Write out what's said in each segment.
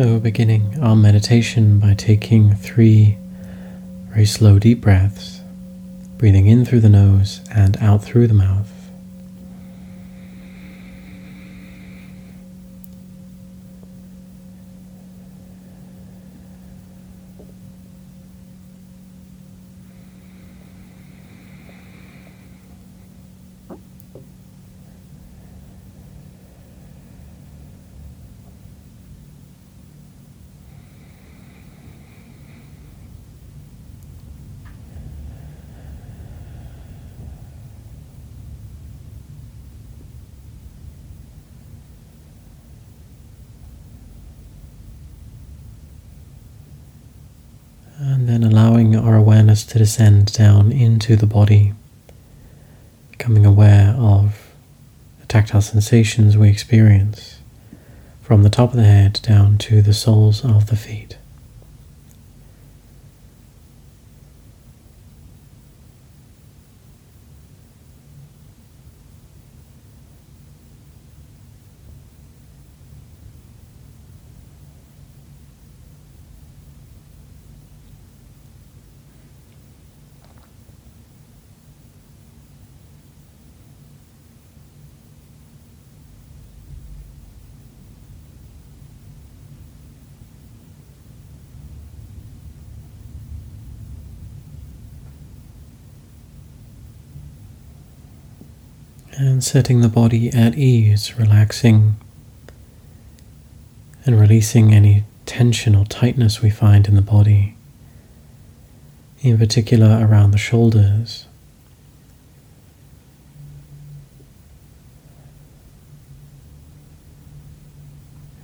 So, beginning our meditation by taking three very slow, deep breaths, breathing in through the nose and out through the mouth. And then allowing our awareness to descend down into the body, becoming aware of the tactile sensations we experience from the top of the head down to the soles of the feet. And setting the body at ease, relaxing and releasing any tension or tightness we find in the body, in particular around the shoulders.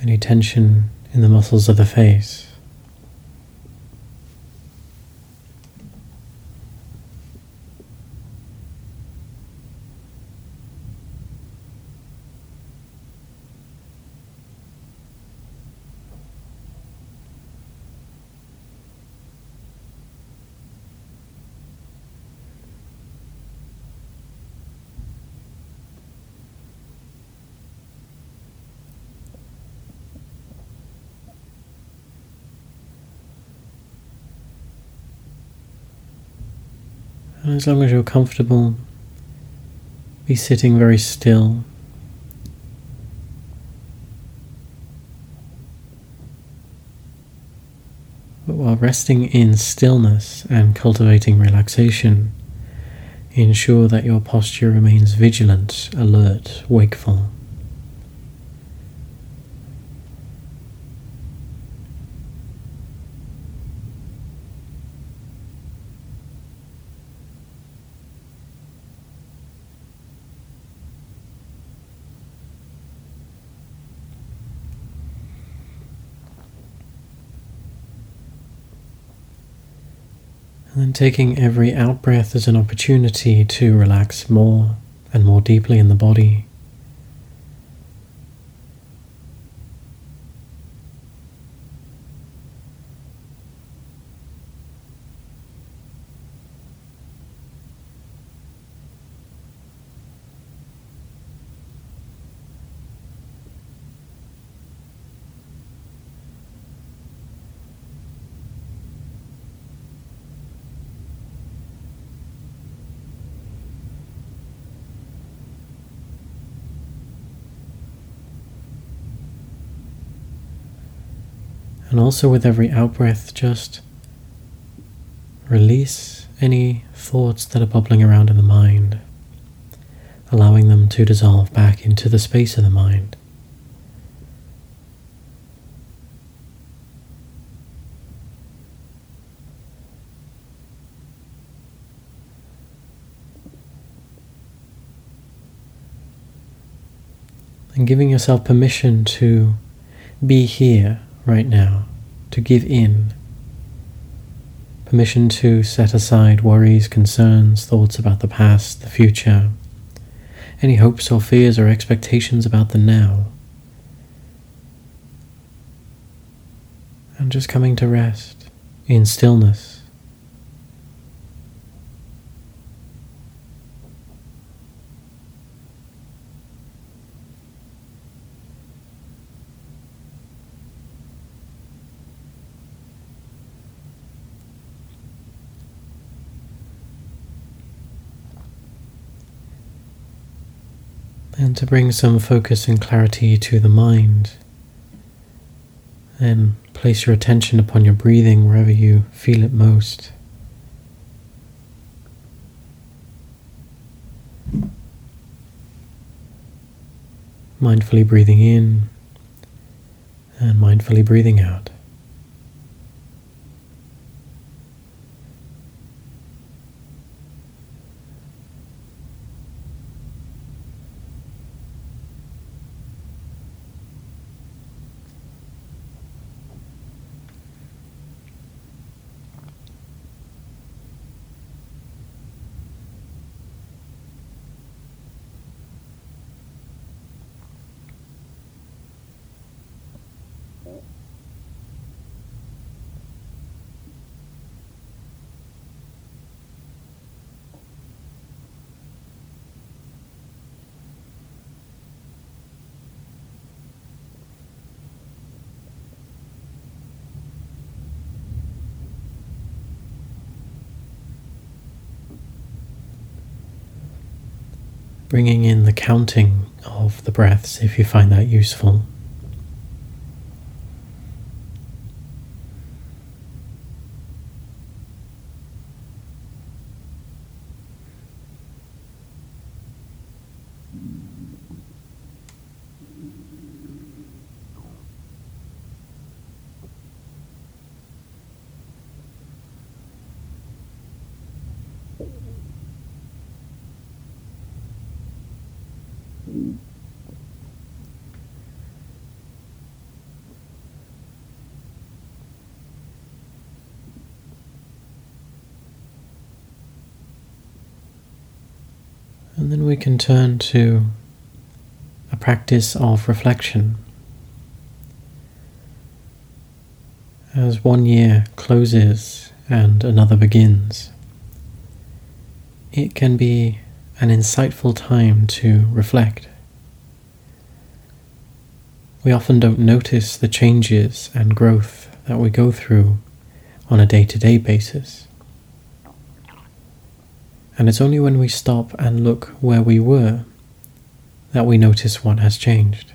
Any tension in the muscles of the face. And as long as you're comfortable, be sitting very still. But while resting in stillness and cultivating relaxation, ensure that your posture remains vigilant, alert, wakeful. And then taking every out breath as an opportunity to relax more and more deeply in the body. And also with every out breath, just release any thoughts that are bubbling around in the mind, allowing them to dissolve back into the space of the mind. And giving yourself permission to be here right now, to give in. Permission to set aside worries, concerns, thoughts about the past, the future, any hopes or fears or expectations about the now. And just coming to rest in stillness. And to bring some focus and clarity to the mind, then place your attention upon your breathing wherever you feel it most. Mindfully breathing in and mindfully breathing out. Bringing in the counting of the breaths if you find that useful. And then we can turn to a practice of reflection. As one year closes and another begins, it can be an insightful time to reflect. We often don't notice the changes and growth that we go through on a day to day basis. And it's only when we stop and look where we were that we notice what has changed.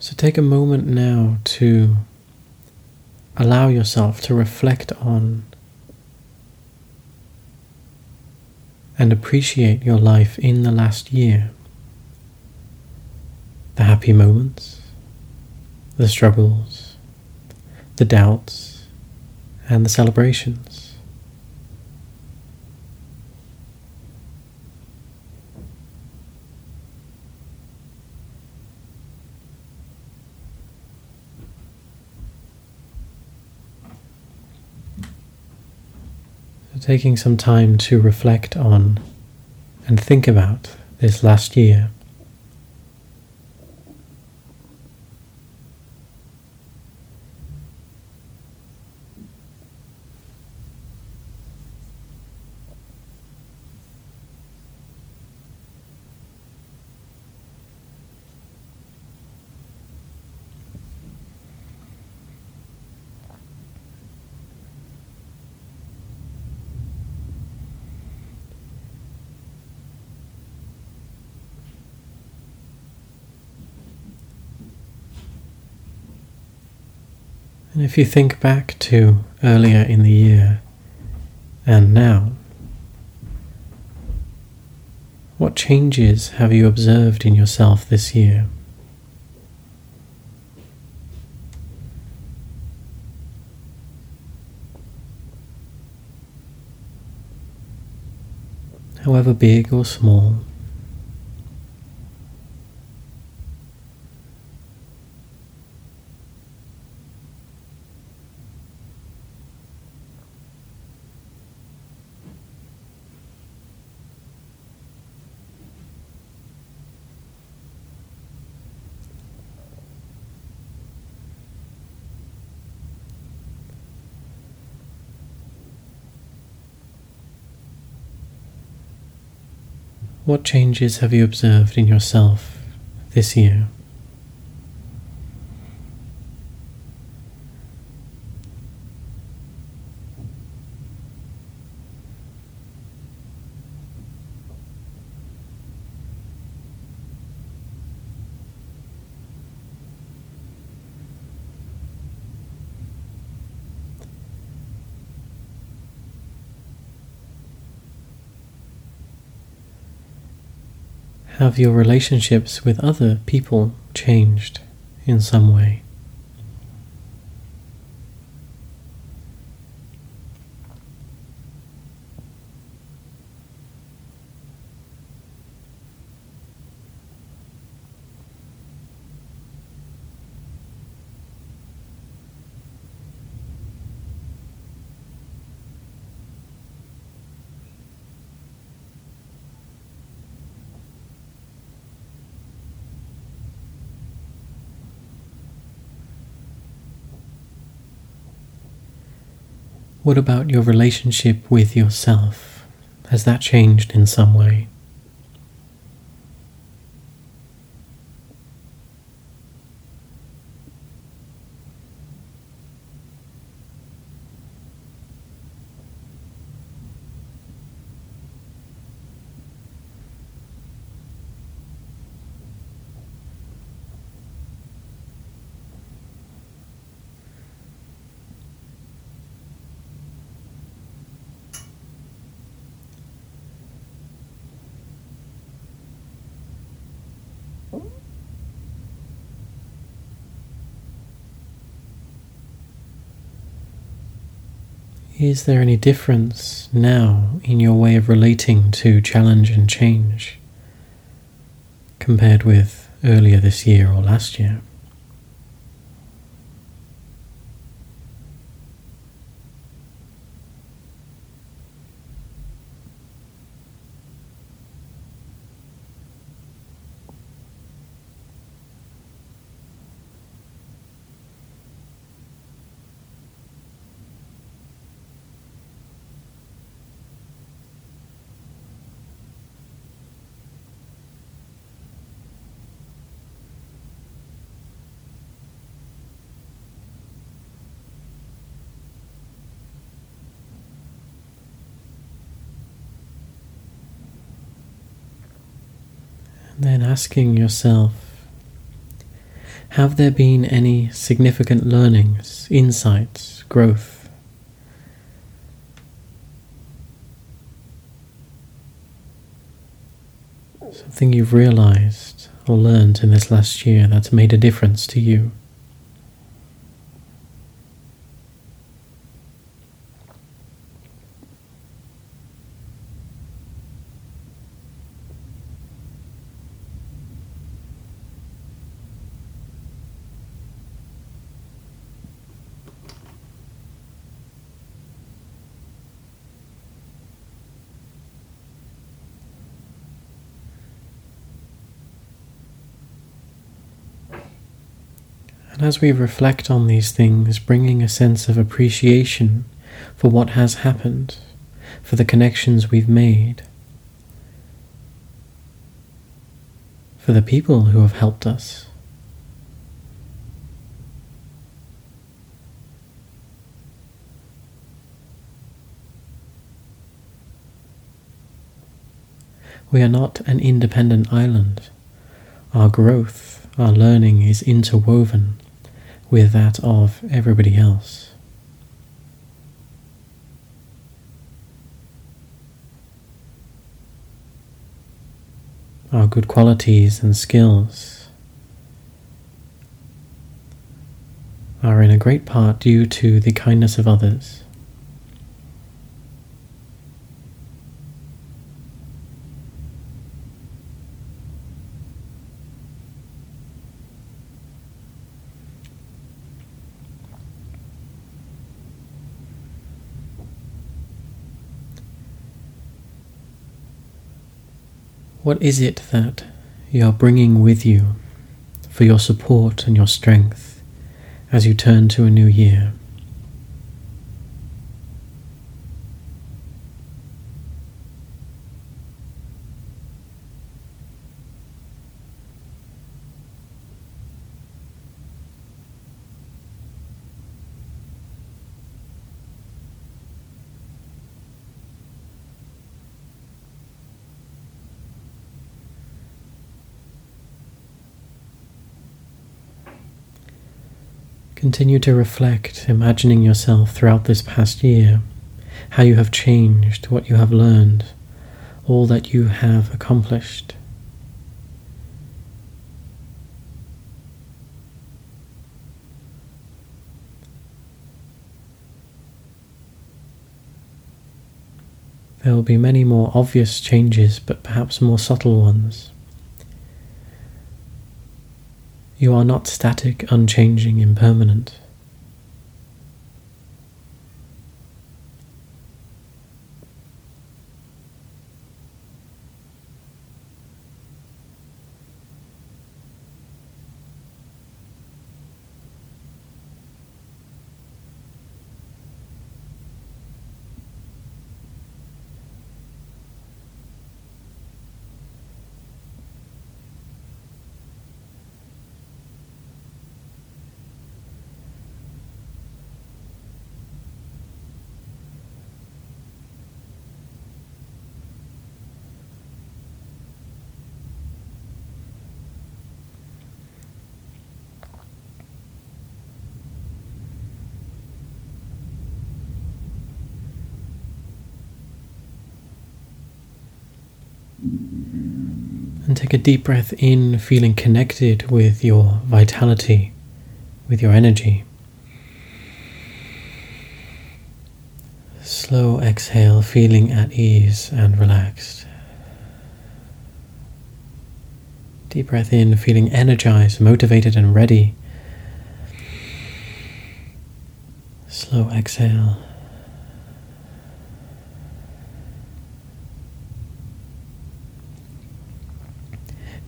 So take a moment now to allow yourself to reflect on and appreciate your life in the last year. The happy moments, the struggles, the doubts, and the celebrations. Taking some time to reflect on and think about this last year. And if you think back to earlier in the year and now, what changes have you observed in yourself this year? However big or small. What changes have you observed in yourself this year? Have your relationships with other people changed in some way? What about your relationship with yourself? Has that changed in some way? Is there any difference now in your way of relating to challenge and change compared with earlier this year or last year? Then asking yourself Have there been any significant learnings, insights, growth? Something you've realized or learned in this last year that's made a difference to you. And as we reflect on these things, bringing a sense of appreciation for what has happened, for the connections we've made, for the people who have helped us. We are not an independent island. Our growth, our learning is interwoven with that of everybody else. Our good qualities and skills are in a great part due to the kindness of others. What is it that you are bringing with you for your support and your strength as you turn to a new year? Continue to reflect, imagining yourself throughout this past year, how you have changed, what you have learned, all that you have accomplished. There will be many more obvious changes, but perhaps more subtle ones. You are not static, unchanging, impermanent. And take a deep breath in, feeling connected with your vitality, with your energy. Slow exhale, feeling at ease and relaxed. Deep breath in, feeling energized, motivated, and ready. Slow exhale.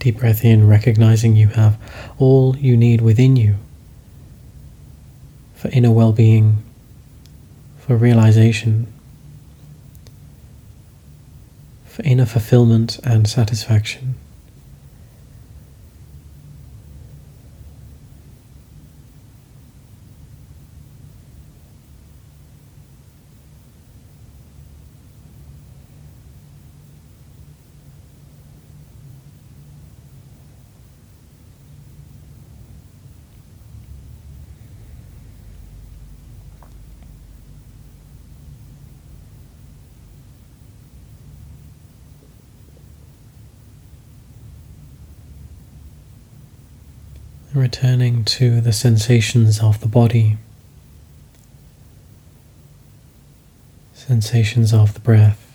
Deep breath in, recognizing you have all you need within you for inner well being, for realization, for inner fulfillment and satisfaction. Returning to the sensations of the body, sensations of the breath.